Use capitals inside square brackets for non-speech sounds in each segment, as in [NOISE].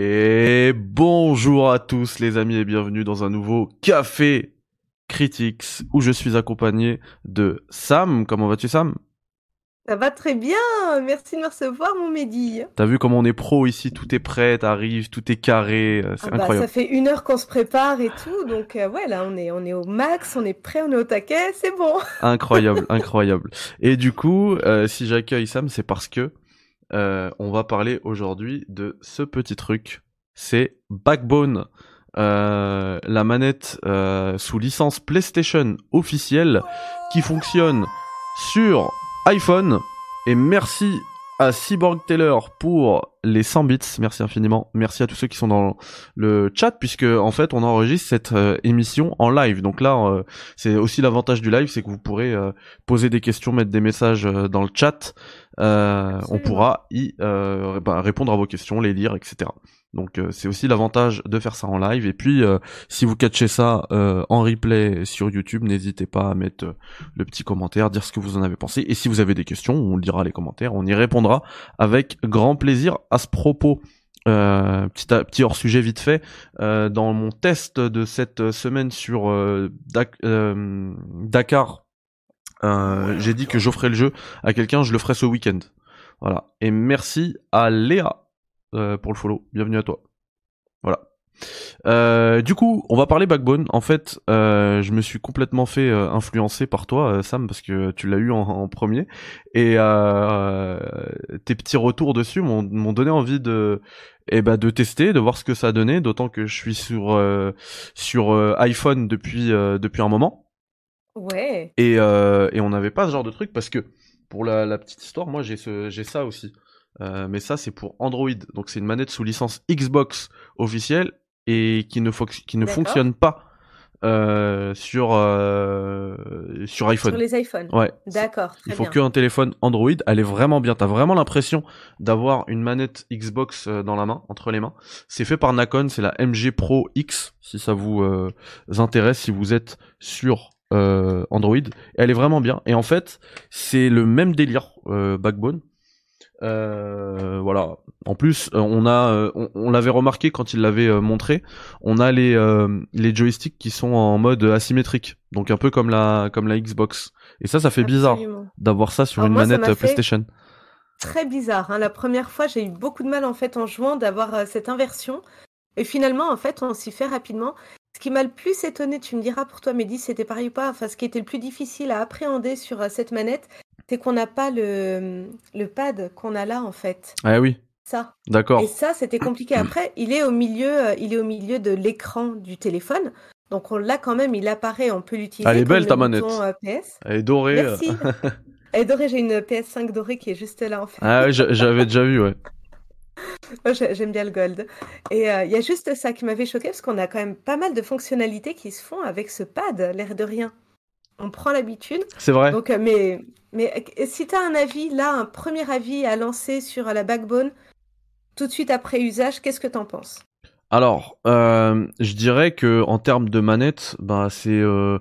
Et bonjour à tous les amis et bienvenue dans un nouveau Café Critics où je suis accompagné de Sam. Comment vas-tu Sam? Ça va très bien, merci de me recevoir mon Mehdi. T'as vu comment on est pro ici, tout est prêt, t'arrives, tout est carré, euh, c'est Ah bah, ça fait une heure qu'on se prépare et tout, donc euh, ouais là on est, on est au max, on est prêt, on est au taquet, c'est bon. Incroyable, [LAUGHS] incroyable. Et du coup, euh, si j'accueille Sam, c'est parce que euh, on va parler aujourd'hui de ce petit truc. C'est Backbone, euh, la manette euh, sous licence PlayStation officielle qui fonctionne sur iPhone. Et merci à Cyborg Taylor pour les 100 bits. Merci infiniment. Merci à tous ceux qui sont dans le chat puisque en fait on enregistre cette euh, émission en live. Donc là, euh, c'est aussi l'avantage du live, c'est que vous pourrez euh, poser des questions, mettre des messages dans le chat. Euh, on pourra y euh, bah, répondre à vos questions, les lire, etc. Donc euh, c'est aussi l'avantage de faire ça en live. Et puis euh, si vous catchez ça euh, en replay sur YouTube, n'hésitez pas à mettre euh, le petit commentaire, dire ce que vous en avez pensé. Et si vous avez des questions, on lira les commentaires, on y répondra avec grand plaisir à ce propos. Petit, petit hors sujet vite fait. Dans mon test de cette semaine sur Dak- Dakar, j'ai dit que j'offrais le jeu à quelqu'un, je le ferai ce week-end. Voilà. Et merci à Léa pour le follow. Bienvenue à toi. Voilà. Euh, du coup, on va parler Backbone. En fait, euh, je me suis complètement fait euh, influencer par toi, euh, Sam, parce que tu l'as eu en, en premier. Et euh, tes petits retours dessus m'ont donné envie de, eh ben, de tester, de voir ce que ça donnait. D'autant que je suis sur euh, sur euh, iPhone depuis euh, depuis un moment. Ouais, Et, euh, et on n'avait pas ce genre de truc parce que pour la, la petite histoire, moi j'ai ce j'ai ça aussi. Euh, mais ça c'est pour Android, donc c'est une manette sous licence Xbox officielle et qui ne, qui fonctionne pas euh, sur euh, sur iPhone. sur les iPhones. Ouais. D'accord, Il faut qu'un téléphone Android, elle est vraiment bien. T'as vraiment l'impression d'avoir une manette Xbox euh, dans la main, entre les mains. C'est fait par Nakon, c'est la MG Pro X, si ça vous euh, intéresse, si vous êtes sur euh, Android. Elle est vraiment bien. Et en fait, c'est le même délire euh, Backbone. Euh, voilà. En plus, euh, on a, euh, on, on l'avait remarqué quand il l'avait montré. On a les euh, les joysticks qui sont en mode asymétrique, donc un peu comme la comme la Xbox. Et ça, ça fait bizarre d'avoir ça sur Alors une moi, manette PlayStation. Très bizarre. Hein. La première fois, j'ai eu beaucoup de mal en fait en jouant d'avoir euh, cette inversion. Et finalement, en fait, on s'y fait rapidement. Ce qui m'a le plus étonné, tu me diras pour toi, Mehdi, c'était pareil ou pas. Enfin, ce qui était le plus difficile à appréhender sur euh, cette manette, c'est qu'on n'a pas le, le pad qu'on a là en fait. Ah oui, Ça. d'accord. Et ça, c'était compliqué. [CLEARS THROAT] Après, il est au milieu, euh, il est au milieu de l'écran du téléphone. Donc on l'a quand même, il apparaît, on peut l'utiliser. Elle est belle, le ta manette. euh, PS. Elle est dorée. euh. Merci. [LAUGHS] Elle est dorée, j'ai une PS5 dorée qui est juste là en fait. Ah j'a- j'avais déjà vu, ouais. Moi, [LAUGHS] j'ai- j'aime bien le gold. Et euh, il y a juste ça qui m'avait choqué parce qu'on a quand même pas mal de fonctionnalités qui se font avec ce pad, l'air de rien. On prend l'habitude. C'est vrai. Donc, euh, mais, mais si tu as un avis, là, un premier avis à lancer sur euh, la backbone, tout de suite après usage, qu'est-ce que t'en penses? Alors, euh, je dirais que en termes de manette, bah c'est euh,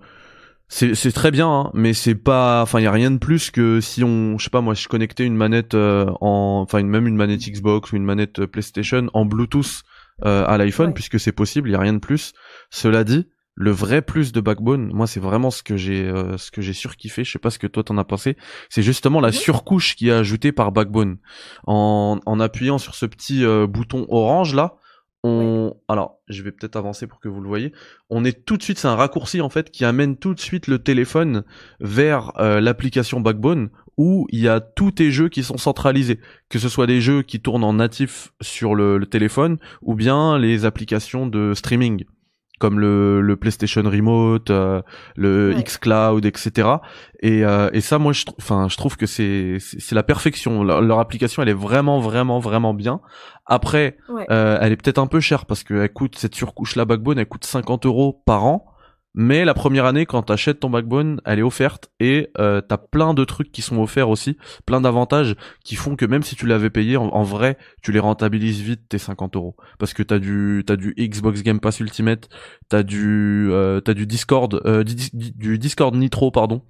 très bien, hein, mais c'est pas, enfin il y a rien de plus que si on, je sais pas moi, si je connectais une manette euh, en, enfin une- même une manette Xbox ou une manette PlayStation en Bluetooth à l'iPhone, Ouais. puisque c'est possible, il y a rien de plus. Cela dit, le vrai plus de Backbone, moi c'est vraiment ce que j'ai euh, ce que j'ai surkiffé. Je sais pas ce que toi t'en as pensé. C'est justement la surcouche qui est ajoutée par Backbone. En en appuyant sur ce petit euh, bouton orange là on alors je vais peut-être avancer pour que vous le voyez. On est tout de suite c'est un raccourci en fait qui amène tout de suite le téléphone vers euh, l'application Backbone où il y a tous tes jeux qui sont centralisés. Que ce soit des jeux qui tournent en natif sur le, le téléphone ou bien les applications de streaming comme le, le PlayStation Remote, euh, le Ouais. xCloud, etc. Et, euh, et ça, moi, je, enfin, je trouve que c'est c'est c'est la perfection. Leur, leur application, elle est vraiment, vraiment, vraiment bien. Après, Ouais. euh, elle est peut-être un peu chère parce qu'elle coûte cette surcouche la Backbone, elle coûte 50 euros par an. Mais la première année, quand t'achètes ton Backbone, elle est offerte et euh, t'as plein de trucs qui sont offerts aussi, plein d'avantages qui font que même si tu l'avais payé, en, vrai, tu les rentabilises vite tes 50 euros parce que t'as du t'as du Xbox Game Pass Ultimate, t'as du euh, t'as du Discord, euh, du, Dis- du Discord Nitro pardon.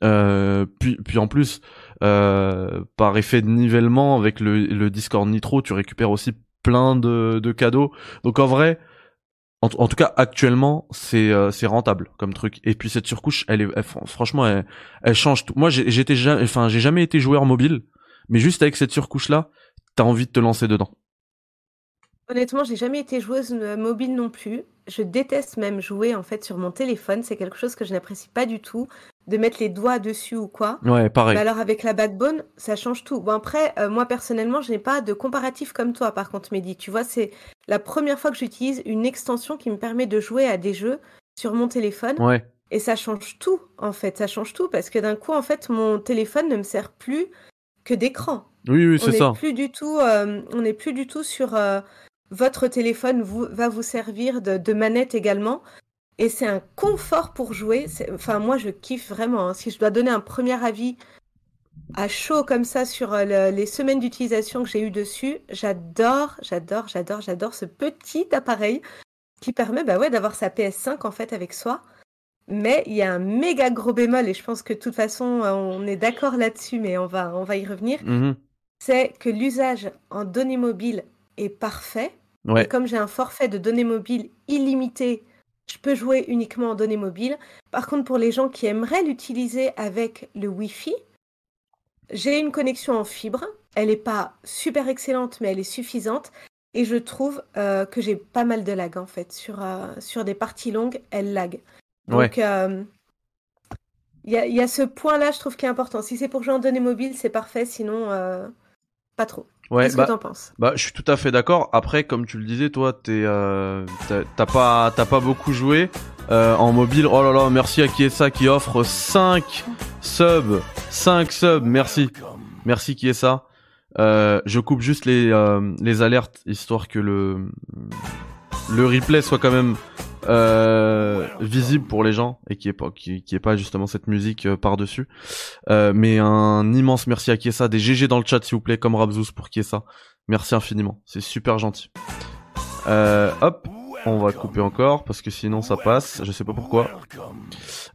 Puis puis en plus, par effet de nivellement avec le, le Discord Nitro, tu récupères aussi plein de, de cadeaux. Donc en vrai, en, tout cas actuellement, c'est euh, c'est rentable comme truc. Et puis cette surcouche, elle est franchement, elle, elle, change tout. Moi, j'étais jamais, enfin, j'ai jamais été joueur mobile, mais juste avec cette surcouche là, t'as envie de te lancer dedans. Honnêtement, j'ai jamais été joueuse euh, mobile non plus. Je déteste même jouer en fait sur mon téléphone. C'est quelque chose que je n'apprécie pas du tout, de mettre les doigts dessus ou quoi. Ouais, pareil. alors avec la backbone, ça change tout. Bon après, euh, moi personnellement, je n'ai pas de comparatif comme toi. Par contre, Mehdi, tu vois, c'est la première fois que j'utilise une extension qui me permet de jouer à des jeux sur mon téléphone. Ouais. Et ça change tout en fait. Ça change tout parce que d'un coup, en fait, mon téléphone ne me sert plus que d'écran. Oui, oui, c'est ça. Plus du tout, euh, on n'est plus du tout sur votre téléphone va vous servir de, manette également. Et c'est un confort pour jouer. Enfin, moi, je kiffe vraiment. Hein. Si je dois donner un premier avis à chaud comme ça sur euh, les semaines d'utilisation que j'ai eu dessus, j'adore, j'adore, j'adore, j'adore ce petit appareil qui permet bah ouais, d'avoir sa PS5 en fait avec soi. Mais il y a un méga gros bémol et je pense que de toute façon on est d'accord là-dessus, mais on va, on va y revenir. Mmh c'est que l'usage en données mobiles est parfait comme j'ai un forfait de données mobiles illimité, je peux jouer uniquement en données mobiles. Par contre, pour les gens qui aimeraient l'utiliser avec le Wi-Fi, j'ai une connexion en fibre. Elle n'est pas super excellente, mais elle est suffisante. Et je trouve euh, que j'ai pas mal de lag en fait. Sur, euh, sur des parties longues, elle lag. Donc, euh, il y, y, a ce point-là, je trouve, qui est important. Si c'est pour jouer en données mobiles, c'est parfait. Sinon, pas trop. Ouais, Qu'est-ce bah, que t'en penses? Bah, je suis tout à fait d'accord. Après, comme tu le disais, toi, t'es, euh, t'as pas, t'as pas beaucoup joué euh, en mobile. Oh là là, merci à qui est ça qui offre 5 subs, 5 subs. Merci, merci qui est ça. Euh, je coupe juste les euh, les alertes histoire que le le replay soit quand même euh, visible pour les gens et qui est pas qui, qui est pas justement cette musique euh, par dessus. Euh, mais un immense merci à Kiesa, des GG dans le chat s'il vous plaît, comme Rabzous pour Kiesa. Merci infiniment, c'est super gentil. Euh, hop, on va couper encore parce que sinon ça passe, je sais pas pourquoi.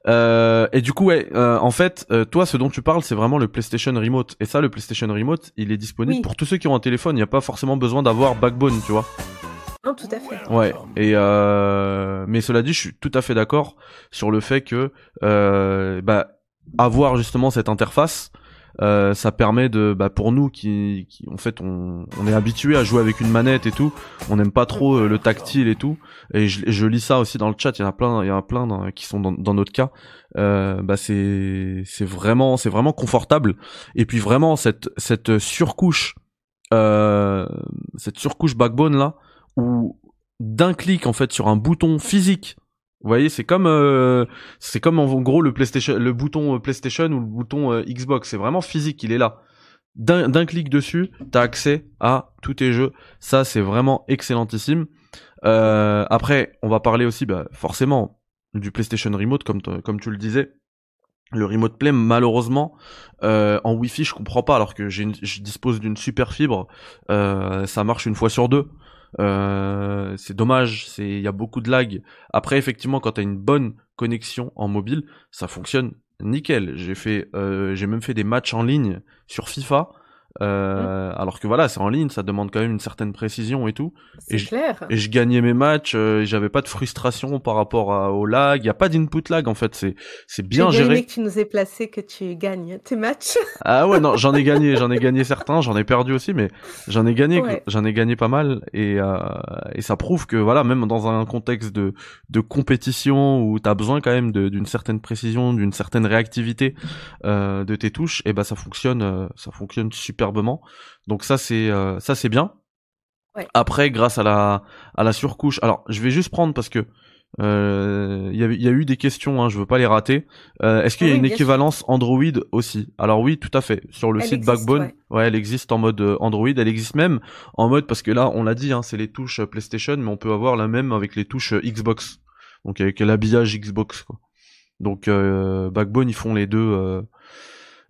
Euh, et du coup ouais, euh, en fait, toi ce dont tu parles c'est vraiment le PlayStation Remote et ça le PlayStation Remote il est disponible pour tous ceux qui ont un téléphone, il n'y a pas forcément besoin d'avoir Backbone, tu vois. Non, tout à fait. Ouais. Et euh... mais cela dit, je suis tout à fait d'accord sur le fait que euh, bah, avoir justement cette interface, euh, ça permet de, bah, pour nous qui, qui en fait, on, on est habitué à jouer avec une manette et tout, on n'aime pas trop euh, le tactile et tout. Et je, je, lis ça aussi dans le chat. Il y en a plein, il y en a plein qui sont dans, dans notre cas. Euh, bah c'est, c'est vraiment, c'est vraiment confortable. Et puis vraiment cette, cette surcouche, euh, cette surcouche backbone là où d'un clic en fait sur un bouton physique vous voyez, c'est comme euh, c'est comme en gros le PlayStation, le bouton euh, PlayStation ou le bouton euh, Xbox, c'est vraiment physique, il est là. D'un clic dessus, t'as accès à tous tes jeux. Ça, c'est vraiment excellentissime. Après, on va parler aussi, bah, forcément, du PlayStation Remote, comme comme tu le disais. Le Remote Play, malheureusement, en Wi-Fi, je comprends pas, alors que je dispose d'une super fibre, ça marche une fois sur deux. Euh, c'est dommage, c'est il y a beaucoup de lag. Après effectivement quand tu as une bonne connexion en mobile, ça fonctionne nickel. J'ai euh, j'ai même fait des matchs en ligne sur FIFA euh, alors que voilà, c'est en ligne, ça demande quand même une certaine précision et tout. Et je, et je gagnais mes matchs, euh, j'avais pas de frustration par rapport au lag. Il y a pas d'input lag en fait, c'est c'est bien géré. Aimé que tu nous aies placé que tu gagnes tes matchs. ah ouais non, j'en ai gagné, j'en ai gagné [LAUGHS] certains, j'en ai perdu aussi, mais j'en ai gagné, j'en ai gagné pas mal et euh, et ça prouve que voilà, même dans un contexte de de compétition où t'as besoin quand même d'une certaine précision, d'une certaine réactivité euh, de tes touches, et ben ça fonctionne, euh, ça fonctionne super donc ça c'est euh, ça c'est bien. Après, grâce à la à la surcouche, alors je vais juste prendre parce que euh, il y, a, eu des questions, hein, je veux pas les rater. Euh, est-ce qu'il y a une équivalence Android aussi? Alors oui, tout à fait. Sur le site Backbone, ouais. elle existe en mode Android. Elle existe même en mode parce que là, on l'a dit, hein, c'est les touches PlayStation, mais on peut avoir la même avec les touches Xbox. Donc avec l'habillage Xbox. Quoi. Donc Backbone, ils font les deux.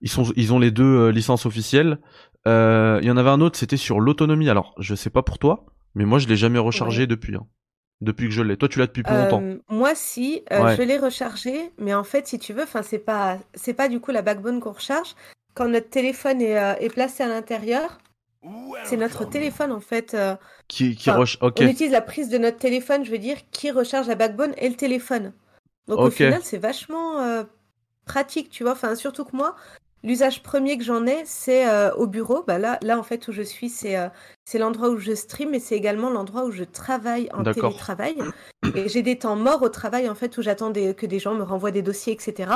Ils sont, ils ont les deux licences officielles. Euh, il y en avait un autre, c'était sur l'autonomie. Alors, je sais pas pour toi, mais moi je l'ai jamais rechargé depuis. Hein. Depuis que je l'ai. Toi, tu l'as depuis plus longtemps. Euh, moi, si, euh, je l'ai rechargé, mais en fait, si tu veux, enfin, c'est pas, c'est pas du coup la backbone qu'on recharge. Quand notre téléphone est, est placé à l'intérieur, C'est notre téléphone en fait. euh, Qui, qui Enfin. On utilise la prise de notre téléphone, je veux dire, qui recharge la backbone et le téléphone. Donc au final, c'est vachement euh, pratique, tu vois. Enfin, surtout que moi, l'usage premier que j'en ai, c'est euh, au bureau. Bah là, là, en fait, où je suis, c'est euh, l'endroit où je stream, et c'est également l'endroit où je travaille en télétravail. Et j'ai des temps morts au travail, en fait, où j'attends que des gens me renvoient des dossiers, etc.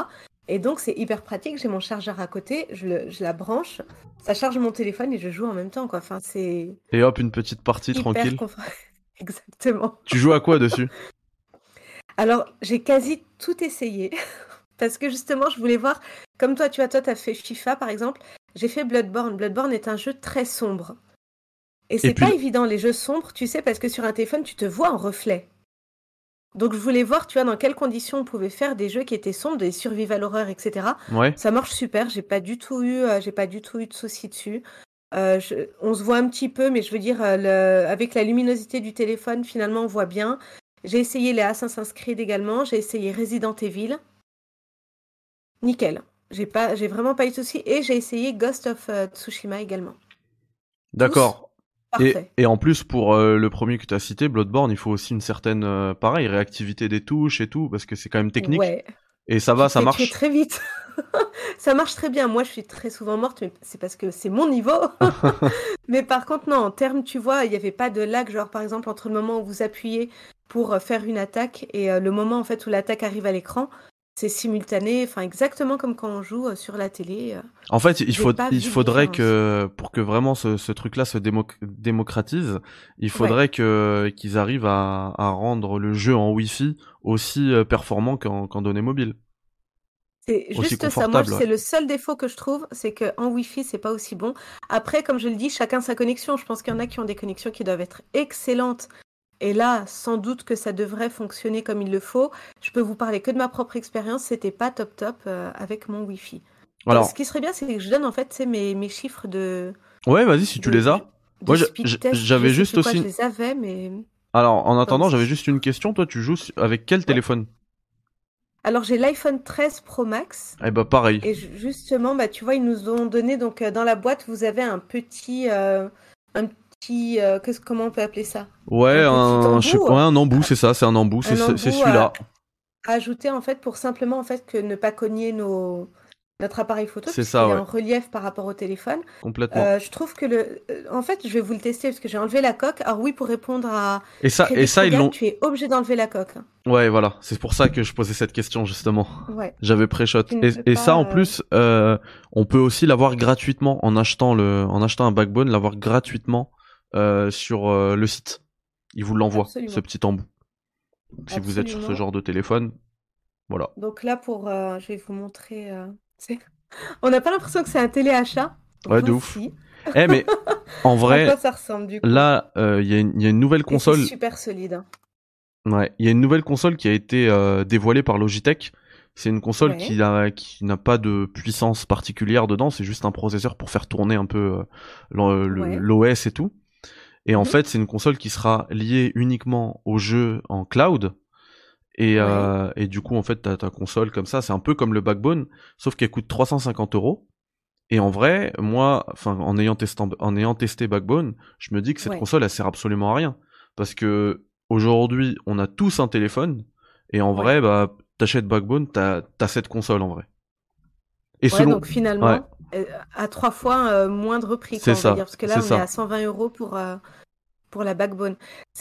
Et donc, c'est hyper pratique. J'ai mon chargeur à côté, je, le- je la branche, ça charge mon téléphone et je joue en même temps, quoi. Enfin, c'est Et hop, une petite partie hyper tranquille. confort- [LAUGHS] Exactement. Tu joues à quoi dessus? Alors, j'ai quasi tout essayé. Parce que justement, je voulais voir, comme toi, tu vois, toi, tu as fait FIFA, par exemple. J'ai fait Bloodborne. Bloodborne est un jeu très sombre. Et c'est puis- pas évident, les jeux sombres, tu sais, parce que sur un téléphone, tu te vois en reflet. Donc, je voulais voir, tu vois, dans quelles conditions on pouvait faire des jeux qui étaient sombres, des survival horror, etc. Ouais. Ça marche super, j'ai pas du tout eu, euh, j'ai pas du tout eu de soucis dessus. Euh, je- on se voit un petit peu, mais je veux dire, euh, le- avec la luminosité du téléphone, finalement, on voit bien. J'ai essayé les Assassin's Creed également, j'ai essayé Resident Evil. Nickel. J'ai pas, j'ai vraiment pas eu de soucis. Et j'ai essayé Ghost of euh, Tsushima également. D'accord. Et, Parfait. et en plus, pour euh, le premier que tu as cité, Bloodborne, il faut aussi une certaine, euh, pareil, réactivité des touches et tout, parce que c'est quand même technique. Ouais. Et ça va, ça marche. très vite. [LAUGHS] ça marche très bien. Moi, je suis très souvent morte, mais c'est parce que c'est mon niveau. [LAUGHS] mais par contre, non, en termes, tu vois, il n'y avait pas de lag, genre par exemple, entre le moment où vous appuyez pour faire une attaque et euh, le moment en fait où l'attaque arrive à l'écran. C'est simultané, enfin exactement comme quand on joue euh, sur la télé. euh. En fait, il, faut, faudrait que, pour que vraiment ce, ce truc-là se démoc- démocratise, il faudrait que qu'ils arrivent à, à rendre le jeu en Wi-Fi aussi euh, performant qu'en données mobiles. C'est juste ça. Moi, c'est le seul défaut que je trouve, c'est qu'en Wi-Fi, c'est pas aussi bon. Après, comme je le dis, chacun sa connexion. Je pense qu'il y en a qui ont des connexions qui doivent être excellentes. Et là, sans doute que ça devrait fonctionner comme il le faut. Je peux vous parler que de ma propre expérience. C'était pas top top euh, avec mon Wi-Fi. Alors, Ce qui serait bien, c'est que je donne en fait mes, mes chiffres de. ouais, vas-y, si tu les as. Moi, j'avais juste quoi, aussi- Je les avais, mais. Alors, en attendant, j'avais juste une question. Toi, tu joues avec quel téléphone? Alors, j'ai l'iPhone 13 Pro Max. Eh ben, pareil. Et ju- justement, bah, tu vois, ils nous ont donné, donc euh, dans la boîte, vous avez un petit. euh, un petit. euh, qu'est-ce- comment on peut appeler ça? Ouais, un un, je sais embout, pas, un embout, c'est ça, c'est un embout, c'est embout, celui-là. à ajouter en fait pour simplement en fait que ne pas cogner nos notre appareil photo C'est ça, ouais. en relief par rapport au téléphone. Complètement. Euh, je trouve que le euh, en fait, je vais vous le tester parce que j'ai enlevé la coque. Alors oui, pour répondre à et ça, Crédit et ça, ils l'ont. tu es obligé d'enlever la coque. hein. Ouais, voilà. C'est pour ça que je posais cette question justement. Ouais. J'avais pré-shot. Et, peux et pas, ça, en euh, plus, euh, on peut aussi l'avoir gratuitement en achetant le, en achetant un backbone, l'avoir gratuitement euh, sur euh, le site. Il vous l'envoie, ce petit embout. Donc, si vous êtes sur ce genre de téléphone, voilà. Donc là pour euh, je vais vous montrer [LAUGHS] on n'a pas l'impression que c'est un téléachat. Ouais, de ouf. Eh mais [LAUGHS] en vrai, quoi ça ressemble du coup? là, il y, a une- il y a une nouvelle console. super solide. hein. Ouais, il y a une nouvelle console qui a été dévoilée par Logitech. C'est une console Ouais. qui a qui n'a pas de puissance particulière dedans, c'est juste un processeur pour faire tourner un peu Ouais. l'OS et tout. Et en Mhm. fait, c'est une console qui sera liée uniquement au jeu en cloud. Et, Ouais. euh, et du coup, en fait, ta, ta console comme ça, c'est un peu comme le Backbone, sauf qu'elle coûte 350 euros. Et en vrai, moi, enfin, en ayant testé, en ayant testé Backbone, je me dis que cette Ouais. console, elle sert absolument à rien. Parce que aujourd'hui, on a tous un téléphone, et en Ouais. vrai, bah, t'achètes Backbone, t'as, t'as cette console en vrai. Et selon, donc finalement, à trois fois euh, moindre prix, C'est ça, dire, parce que là, on ça. est à 120 euros pour, euh, pour la backbone.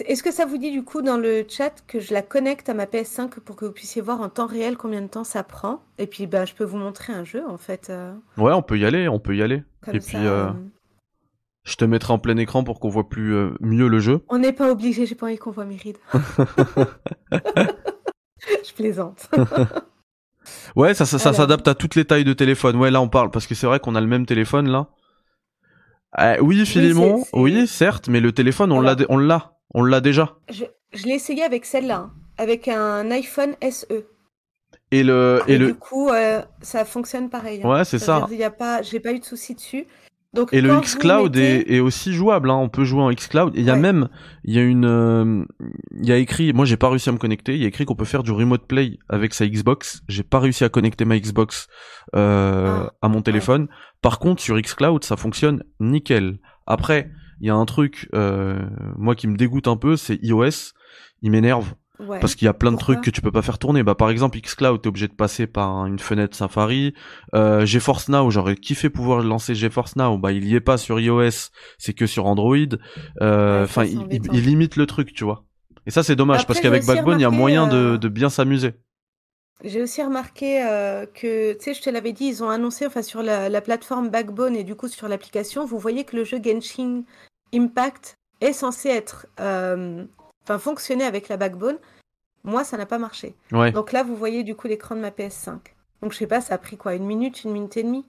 Est-ce que ça vous dit du coup dans le chat que je la connecte à ma PS5 pour que vous puissiez voir en temps réel combien de temps ça prend? Et puis, bah, je peux vous montrer un jeu, en fait, euh, ouais, on peut y aller, on peut y aller. comme et ça. puis, euh, euh, je te mettrai en plein écran pour qu'on voit plus euh, mieux le jeu. On n'est pas obligé, j'ai pas envie qu'on voit mes rides. [LAUGHS] [LAUGHS] Je plaisante. [LAUGHS] Ouais, ça, ça, s'adapte à toutes les tailles de téléphone. Ouais, là on parle parce que c'est vrai qu'on a le même téléphone là. Euh, oui, Philémon, oui, certes, mais le téléphone on l'a, on l'a, on l'a déjà. Je, je l'ai essayé avec celle-là, hein, avec un iPhone SE. Et le, et Et le, du coup, euh, ça fonctionne pareil. hein. ouais, c'est ça. Il y a pas, j'ai pas eu de soucis dessus. Donc, Et le xCloud mettez- est, est aussi jouable, hein. on peut jouer en xCloud. Il y a Ouais. même, il y a une, euh, il y a écrit, moi j'ai pas réussi à me connecter, il y a écrit qu'on peut faire du remote play avec sa Xbox. J'ai pas réussi à connecter ma Xbox euh, Ah, à mon téléphone. Par contre, sur xCloud, ça fonctionne nickel. Après, il y a un truc, euh, moi qui me dégoûte un peu, c'est iOS. Il m'énerve Ouais. parce qu'il y a plein de Pourquoi trucs que tu peux pas faire tourner. Bah par exemple xCloud, t'es obligé de passer par une fenêtre Safari. Euh, GeForce Now, j'aurais kiffé pouvoir lancer GeForce Now. Bah il y est pas sur iOS, c'est que sur Android. Euh, Ouais, Enfin, il, il- limite le truc, tu vois. Et ça c'est dommage Après, parce qu'avec Backbone, il y a moyen de, euh, de bien s'amuser. J'ai aussi remarqué euh, que, tu sais, je te l'avais dit, ils ont annoncé, enfin, sur la, la plateforme Backbone et du coup sur l'application, vous voyez que le jeu Genshin Impact est censé être, euh, enfin, fonctionner avec la Backbone. Moi, ça n'a pas marché. Ouais. Donc là, vous voyez du coup l'écran de ma PS5. Donc je sais pas, ça a pris quoi, une minute, une minute et demie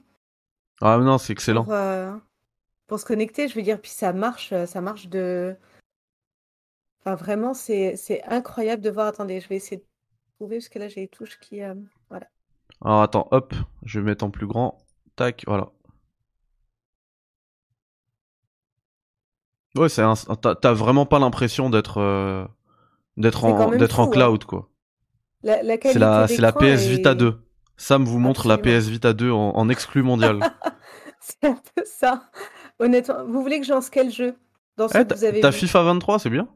Ah non, c'est excellent. pour, euh, pour se connecter. Je veux dire, puis ça marche, euh, ça marche de. Enfin, vraiment, c'est c'est incroyable de voir. Attendez, je vais essayer de trouver parce que là, j'ai les touches qui. euh, Voilà. Alors attends, hop, je vais mettre en plus grand. Tac, voilà. Ouais, c'est un, t'as, vraiment pas l'impression d'être euh, d'être en d'être en hein. cloud quoi. La, la C'est la PS Vita 2. Sam vous montre la. PS Vita 2 en, en exclu mondial. [LAUGHS] C'est un peu ça. Honnêtement, vous voulez que je lance quel jeu dans ce Eh, que t'as vous avez t'as vu? FIFA 23, c'est bien.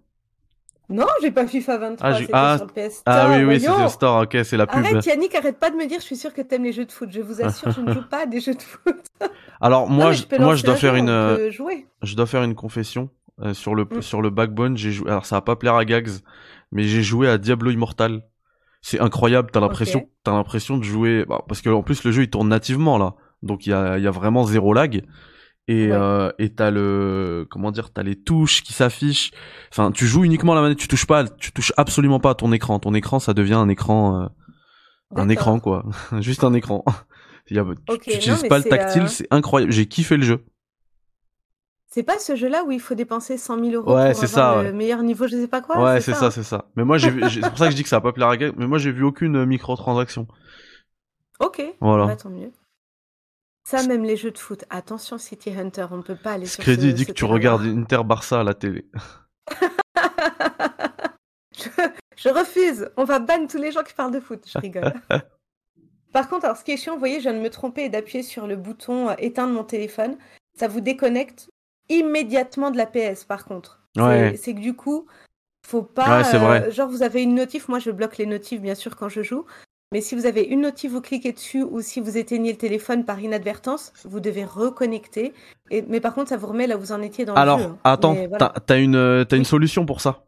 Non, j'ai pas FIFA 23, Ah, c'était ah, sur le PS Ah oui oui, c'est le store. OK, c'est la pub. Arrête Yannick, arrête pas de me dire, je suis sûre que t'aimes les jeux de foot. Je vous assure, je ne joue pas à des jeux de foot. [LAUGHS] Alors moi je, moi je dois faire une euh, je dois faire une confession euh, sur le Mm. sur le backbone, j'ai joué alors ça va pas plaire à Gags, mais j'ai joué à Diablo Immortal. C'est incroyable, t'as l'impression t'as l'impression de jouer bah, parce que en plus le jeu il tourne nativement là. Donc il y a il y a vraiment zéro lag et Ouais. euh, et t'as le comment dire, t'as les touches qui s'affichent. Enfin, tu joues uniquement à la manette, tu touches pas tu touches absolument pas à ton écran. Ton écran ça devient un écran euh, un écran quoi, [LAUGHS] juste un écran. [LAUGHS] Il y a, tu- Ok, tu non, utilises mais pas le tactile, euh, c'est incroyable. J'ai kiffé le jeu. C'est pas ce jeu-là où il faut dépenser 100 000 euros Ouais, pour c'est avoir ça, le meilleur niveau, je sais pas quoi. ouais, c'est ça, hein c'est ça. Mais moi, j'ai vu, j'ai- c'est pour ça que je dis que ça va pas plaire à mais moi, j'ai vu aucune euh, microtransaction. Ok, Voilà. bah, tant mieux. Ça, même les jeux de foot. Attention, City Hunter, on ne peut pas aller Ce sur crédit ce, dit que tu regardes Inter Barça à la télé. [LAUGHS] je, je refuse. On va ban tous les gens qui parlent de foot. Je rigole. [LAUGHS] Par contre, alors, ce qui est chiant, vous voyez, je viens de me tromper et d'appuyer sur le bouton euh, éteindre mon téléphone. Ça vous déconnecte immédiatement de la PS, par contre. C'est- Ouais. C'est que du coup, faut pas. Ouais, c'est vrai. euh, genre, vous avez une notif. Moi, je bloque les notifs, bien sûr, quand je joue. Mais si vous avez une notif, vous cliquez dessus, ou si vous éteignez le téléphone par inadvertance, vous devez reconnecter. Et, mais par contre, ça vous remet là où vous en étiez dans Alors, le jeu. hein. attends, voilà. t'as, une, solution pour ça.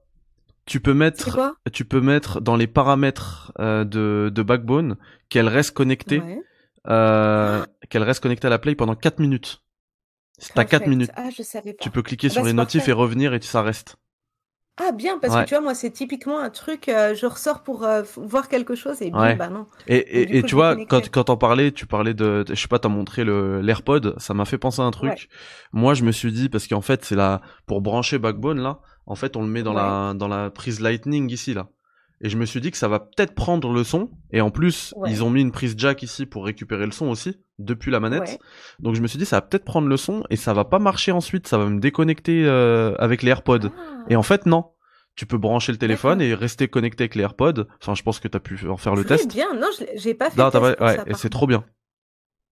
Tu peux mettre, quoi? tu peux mettre dans les paramètres euh, de, de Backbone qu'elle reste connectée, Ouais. euh, qu'elle reste connectée à la Play pendant 4 minutes. T'as 4 Perfect. minutes, Ah, je savais pas. tu peux cliquer Ah sur bah, les notifs parfait. et revenir et ça reste. Ah, bien, parce Ouais. que tu vois, moi, c'est typiquement un truc, euh, je ressors pour euh, voir quelque chose et bim, Ouais. bah non. Et, Et tu vois, quand, quand t'en parlais, tu parlais de, je sais pas, t'as montré le, l'AirPod, ça m'a fait penser à un truc. Ouais. Moi, je me suis dit, parce qu'en fait, c'est la, pour brancher Backbone, là, en fait, on le met dans la, dans la prise Lightning ici, là. Et je me suis dit que ça va peut-être prendre le son. Et en plus, Ouais. ils ont mis une prise jack ici pour récupérer le son aussi, depuis la manette. Ouais. Donc je me suis dit, ça va peut-être prendre le son et ça va pas marcher ensuite, ça va me déconnecter euh, avec les AirPods. Ah. Et en fait, non. Tu peux brancher le téléphone et rester connecté avec les AirPods. Enfin, je pense que t'as pu en faire le test. bien, non, j'ai pas fait Non, le test pas- pour ouais, ça, et c'est trop bien.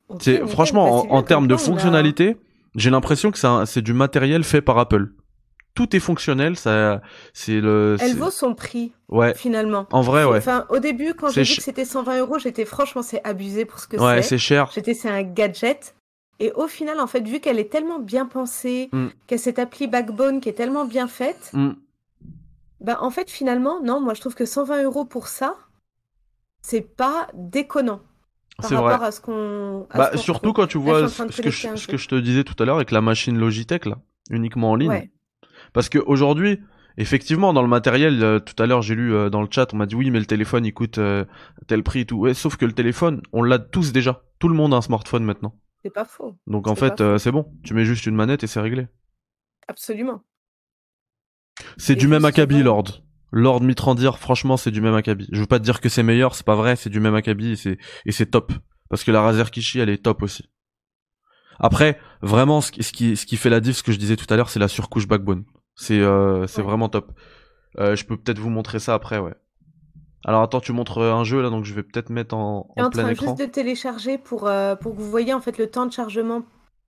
Ok, C'est nickel, franchement bah, en, termes de a- fonctionnalité, j'ai l'impression que c'est du matériel fait par Apple. Tout est fonctionnel, ça c'est le Elle vaut son prix, ouais. finalement. En vrai ouais. Enfin, au début, quand j'ai vu ch- que c'était 120 euros, j'étais franchement, c'est abusé pour ce que Ouais, c'est. c'est cher. J'étais, c'est un gadget. Et au final, en fait, vu qu'elle est tellement bien pensée, Mm. qu'elle cette appli Backbone qui est tellement bien faite, Mm. bah en fait, finalement, non, moi je trouve que 120 euros pour ça, c'est pas déconnant par rapport vrai. à ce qu'on. Bah surtout quand tu vois ce je, que je te disais tout à l'heure avec la machine Logitech là, uniquement en ligne. Ouais. Parce que aujourd'hui, effectivement, dans le matériel, euh, tout à l'heure j'ai lu euh, dans le chat, on m'a dit oui, mais le téléphone il coûte euh, tel prix et tout. Ouais, sauf que le téléphone, on l'a tous déjà. Tout le monde a un smartphone maintenant. C'est pas faux. Donc en fait, euh, c'est bon. Tu mets juste une manette et c'est réglé. Absolument. C'est du même acabit, Lord. Lord Mitrandir, franchement, c'est du même acabit. Je veux pas te dire que c'est meilleur, c'est pas vrai, c'est du même acabit et c'est et c'est top. Parce que la Razer Kishi, elle est top aussi. Après, vraiment, ce qui, ce qui, ce qui fait la diff, ce que je disais tout à l'heure, c'est la surcouche backbone. C'est, euh, Ouais. vraiment top. Euh, je peux peut-être vous montrer ça après, ouais. Alors attends, tu montres euh, un jeu là, donc je vais peut-être mettre en, Je suis en en plein train écran. juste de télécharger pour, euh, pour que vous voyez en fait le temps de chargement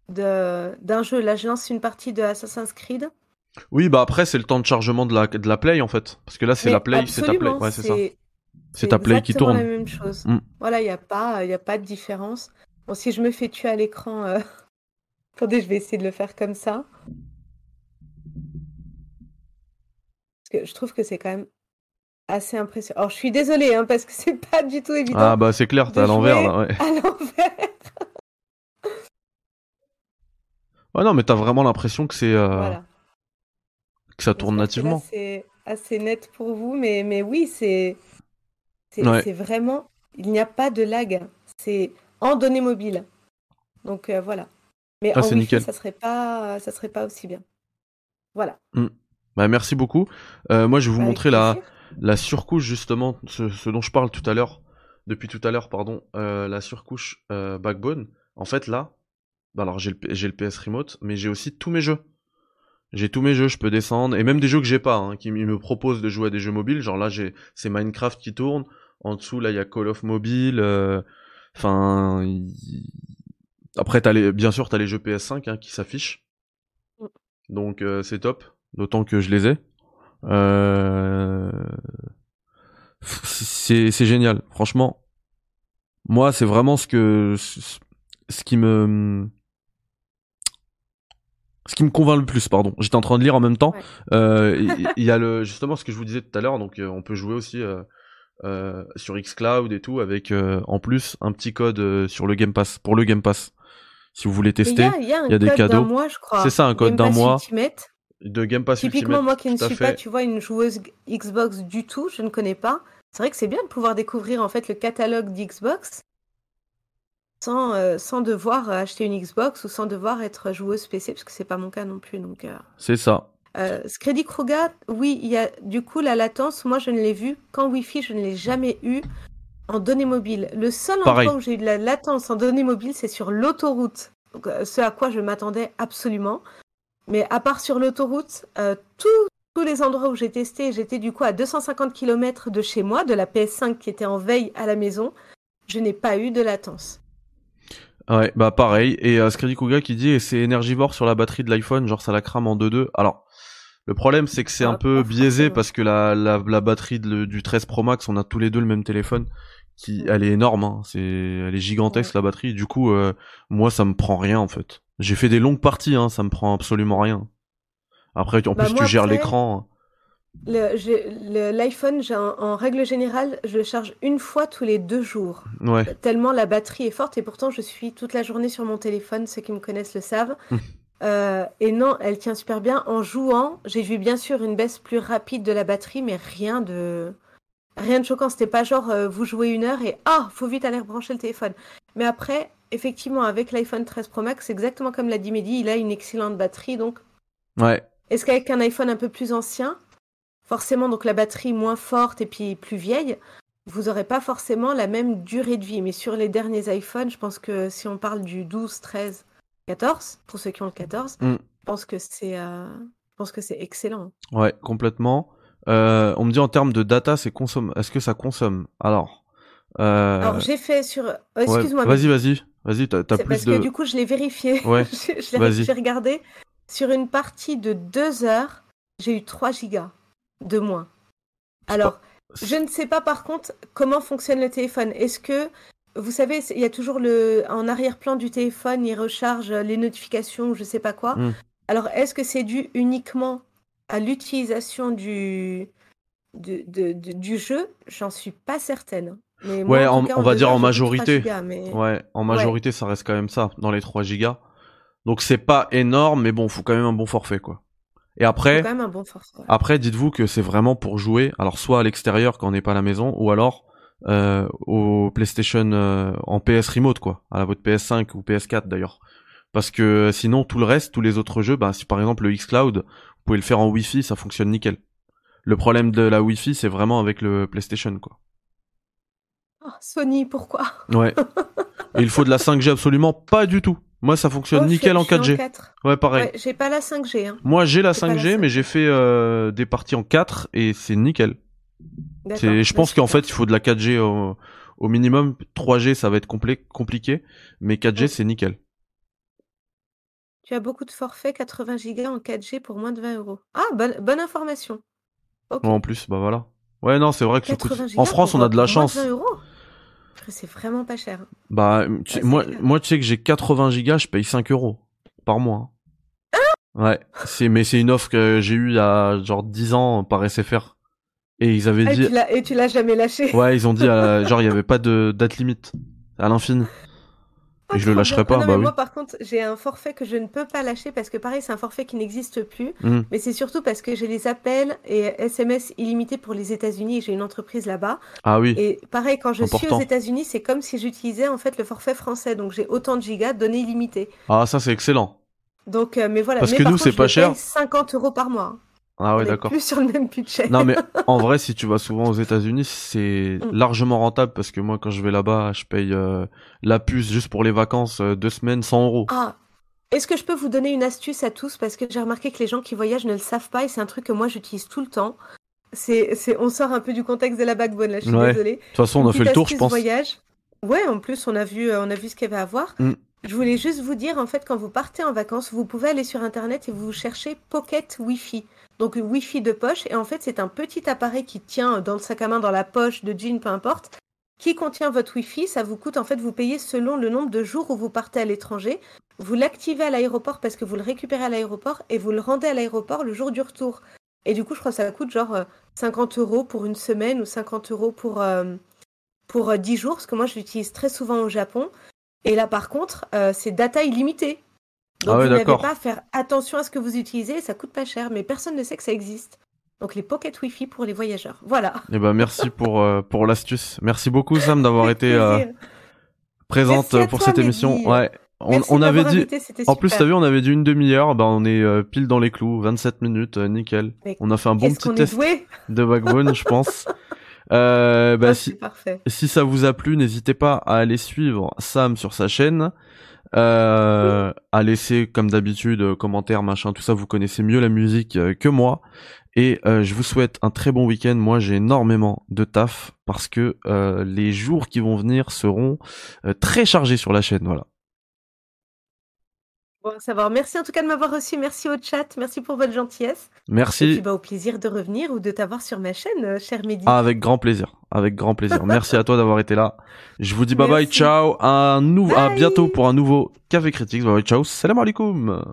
de, d'un jeu. Là, je lance une partie de Assassin's Creed. Oui, bah après c'est le temps de chargement de la, de la play en fait, parce que là c'est la play, c'est ta play, ouais c'est ça. c'est ta play qui tourne. la même chose. Mm. Voilà, il n'y a pas, il y a pas de différence. Bon, si je me fais tuer à l'écran, [LAUGHS] attendez, je vais essayer de le faire comme ça. Parce que je trouve que c'est quand même assez impressionnant. Alors, je suis désolée, hein, parce que [LAUGHS] c'est pas du tout évident Ah bah c'est clair, t'es à l'envers là, ouais. à l'envers. Ouais non, mais t'as vraiment l'impression que c'est euh, Voilà. que ça tourne nativement. c'est assez net pour vous, mais, mais oui, c'est c'est Ouais. vraiment, il n'y a pas de lag. C'est en données mobiles. Donc euh, voilà. Mais Ah, en Wi-Fi, nickel. ça serait pas, ça serait pas aussi bien. Voilà. Bah merci beaucoup. Euh, moi je vais vous Avec montrer la, plaisir. la surcouche justement, ce, ce dont je parle tout à l'heure, depuis tout à l'heure, pardon, euh, la surcouche euh, Backbone. En fait là, bah alors j'ai le, PS Remote, mais j'ai aussi tous mes jeux. J'ai tous mes jeux, je peux descendre, et même des jeux que j'ai pas, hein, qui me proposent de jouer à des jeux mobiles. Genre là, j'ai c'est Minecraft qui tourne. En dessous, là, il y a Call of Mobile. Enfin, après, les, bien sûr, t'as les jeux PS5 hein, qui s'affichent. Mm. Donc c'est top, d'autant que je les ai. Euh... C'est génial, franchement. Moi, c'est vraiment ce que ce ce qui me ce qui me convainc le plus, pardon. J'étais en train de lire en même temps. Ouais. Euh, [LAUGHS] Il y, a le justement ce que je vous disais tout à l'heure. Donc, euh, on peut jouer aussi euh, sur xCloud et tout avec en plus un petit code sur le Game Pass pour le Game Pass. Si vous voulez Mais il y tester, a, il y a un il y a des code cadeaux. C'est ça, un code d'un mois. Ultimate. De Game Pass Typiquement, Ultimate, moi qui ne suis fait. pas, tu vois, une joueuse Xbox du tout, je ne connais pas. C'est vrai que c'est bien de pouvoir découvrir en fait le catalogue d'Xbox sans, euh, sans devoir acheter une Xbox ou sans devoir être joueuse PC, parce que c'est pas mon cas non plus. Donc, euh, C'est ça. euh, Scredi Kruga, oui, il y a du coup la latence. Moi, je ne l'ai vu qu'en Wi-Fi, je ne l'ai jamais eu en données mobiles. Le seul Pareil. endroit où j'ai eu de la latence en données mobiles, c'est sur l'autoroute. Donc, euh, ce à quoi je m'attendais absolument. Mais à part sur l'autoroute, euh, tous tous les endroits où j'ai testé, j'étais du coup à 250 km de chez moi, de la PS5 qui était en veille à la maison. Je n'ai pas eu de latence. Ouais, bah pareil. Et euh, Scredy Kuga qui dit et c'est énergivore sur la batterie de l'iPhone, genre ça la crame en 2-2. Alors, le problème c'est que c'est Ah, un peu pas biaisé parce que la, la, la batterie de du 13 Pro Max, on a tous les deux le même téléphone. Qui, elle est énorme, hein. c'est, elle est gigantesque la batterie. Du coup, euh, moi ça me prend rien en fait. J'ai fait des longues parties, hein, ça me prend absolument rien. Après, en Bah, plus moi, tu gères l'écran. L'iPhone, en règle générale, je le charge une fois tous les deux jours. Ouais, Tellement la batterie est forte et pourtant je suis toute la journée sur mon téléphone, ceux qui me connaissent le savent. Hmm. [LAUGHS] Euh, et non, elle tient super bien. En jouant, j'ai vu bien sûr une baisse plus rapide de la batterie, mais rien de rien de choquant. C'était pas genre euh, vous jouez une heure et ah faut vite aller rebrancher le téléphone. Mais après, effectivement, avec l'iPhone 13 Pro Max, c'est exactement comme l'a dit Mehdi, il a une excellente batterie. Donc, ouais, est-ce qu'avec un iPhone un peu plus ancien, forcément donc la batterie moins forte et puis plus vieille, vous n'aurez pas forcément la même durée de vie. Mais sur les derniers iPhones, je pense que si on parle du 12, 13, 14, pour ceux qui ont le 14, Mm. je pense que c'est euh, je pense que c'est excellent. ouais, complètement. Euh, on me dit en termes de data, c'est consomme. Est-ce que ça consomme? Alors, euh, Alors j'ai fait sur... euh, ouais, Excuse-moi, vas-y, vas-y, vas-y. T'as, plus parce de. que du coup je l'ai vérifié. Ouais, [LAUGHS] j'ai regardé. Sur une partie de 2 heures, j'ai eu 3 gigas de moins. Alors, je ne sais pas par contre comment fonctionne le téléphone. Est-ce que, vous savez, il y a toujours le, en arrière-plan du téléphone, il recharge les notifications, je sais pas quoi. Mm. Alors, est-ce que c'est dû uniquement à l'utilisation du, de- de- de- du jeu J'en suis pas certaine. Mais moi, Ouais, en en- tout cas, on va dire en j'ai eu 3 majorité. gigas, mais- Ouais, en majorité, ça reste quand même ça, dans les 3 gigas. Donc c'est pas énorme, mais bon, faut quand même un bon forfait, quoi. Et après, quand même un bon force. ouais. après, dites-vous que c'est vraiment pour jouer, alors soit à l'extérieur quand on n'est pas à la maison, ou alors euh, au PlayStation euh, en PS Remote, quoi, à votre PS5 ou PS4 d'ailleurs. Parce que sinon, tout le reste, tous les autres jeux, bah, si par exemple le xCloud, vous pouvez le faire en Wi-Fi, ça fonctionne nickel. Le problème de la Wi-Fi, c'est vraiment avec le PlayStation, quoi. Oh, Sony, pourquoi? Ouais. Et [LAUGHS] il faut de la 5G absolument pas du tout. Moi, ça fonctionne Oh, nickel en je suis 4G. 4. Ouais, pareil. Ouais, j'ai pas la 5G. Hein. Moi, j'ai la J'ai pas la 5G, mais 5G. j'ai fait euh, des parties en 4 et c'est nickel. C'est, je pense qu'en fait, il faut de la 4G au, au minimum. 3G, ça va être compliqué, mais 4G, Mm. c'est nickel. Tu as beaucoup de forfaits 80 Go en 4G pour moins de 20 euros. Ah, bonne, bonne information. Ouais, en plus, bah voilà. Ouais, non, c'est vrai que ça coûte. 80 En France, on a de la chance. 20 euros. C'est vraiment pas cher. Bah, tu Ouais, c'est moi, clair. moi, tu sais que j'ai 80 gigas, je paye 5 euros par mois. Ouais, c'est, mais c'est une offre que j'ai eue il y a genre 10 ans par SFR. Et ils avaient Ah, dit, et tu l'as jamais lâché. ouais, ils ont dit, euh, [LAUGHS] genre, il y avait pas de date limite. À l'infini. Et je le lâcherai pas, Ah non, bah oui. Moi, par contre, j'ai un forfait que je ne peux pas lâcher parce que, pareil, c'est un forfait qui n'existe plus. Hmm. Mais c'est surtout parce que j'ai les appels et SMS illimités pour les États-Unis et j'ai une entreprise là-bas. Ah oui. Et pareil, quand je suis aux États-Unis, c'est comme si j'utilisais en fait le forfait français. Donc j'ai autant de gigas, données illimitées. Ah, ça, c'est excellent. Donc, euh, mais voilà. Parce mais que par nous, c'est pas cher. paye 50 euros par mois. Ah ouais, d'accord. plus sur le même budget. Non mais [LAUGHS] en vrai, si tu vas souvent aux États-Unis, c'est Mm. largement rentable parce que moi, quand je vais là-bas, je paye euh, la puce juste pour les vacances euh, deux semaines 100 euros. Ah, est-ce que je peux vous donner une astuce à tous? Parce que j'ai remarqué que les gens qui voyagent ne le savent pas et c'est un truc que moi j'utilise tout le temps. C'est, c'est, on sort un peu du contexte de la backbone là. Je suis Ouais. désolée. De toute façon, on a fait le tour, je pense. voyage. Ouais, en plus, on a vu, euh, on a vu ce qu'il y avait à voir. Mm. Je voulais juste vous dire, en fait, quand vous partez en vacances, vous pouvez aller sur Internet et vous cherchez Pocket Wi-Fi. Donc, Wi-Fi de poche. Et en fait, c'est un petit appareil qui tient dans le sac à main, dans la poche de jean, peu importe, qui contient votre Wi-Fi. Ça vous coûte, en fait, vous payez selon le nombre de jours où vous partez à l'étranger. Vous l'activez à l'aéroport parce que vous le récupérez à l'aéroport et vous le rendez à l'aéroport le jour du retour. Et du coup, je crois que ça coûte genre euh, 50 euros pour une semaine ou 50 euros pour, euh, pour euh, 10 jours, parce que moi, je l'utilise très souvent au Japon. Et là, par contre, euh, c'est data illimitée. Donc, Ah ouais, vous n'avez pas à faire attention à ce que vous utilisez, ça coûte pas cher, mais personne ne sait que ça existe. Donc, les pocket Wi-Fi pour les voyageurs. Voilà. Eh ben merci pour euh, pour l'astuce. Merci beaucoup Sam d'avoir été euh, présente Merci pour toi, cette Mehdi. émission. Ouais. On, avait dit invité, en plus t'as vu on avait dit une demi-heure, bah on est euh, pile dans les clous, 27 minutes, nickel. Mais On a fait un bon petit test de backbone, je pense. [LAUGHS] Euh, bah Ah, si C'est parfait. Si ça vous a plu, n'hésitez pas à aller suivre Sam sur sa chaîne, euh, à laisser comme d'habitude euh, commentaires, machin, tout ça. Vous connaissez mieux la musique que moi. Et euh, je vous souhaite un très bon week-end. Moi, j'ai énormément de taf parce que euh, les jours qui vont venir seront euh, très chargés sur la chaîne. Voilà. Bon à savoir. Merci en tout cas de m'avoir reçu. Merci au chat. Merci pour votre gentillesse. Et Merci. puis, bah, au plaisir de revenir ou de t'avoir sur ma chaîne, euh, cher Mehdi. Ah, avec grand plaisir. Avec grand plaisir. Merci à toi d'avoir été là. Je vous dis bye bye, Merci. ciao. Un nou- à Bye. bientôt pour un nouveau Café Critics. Bye bye, ciao. Salam alaikum.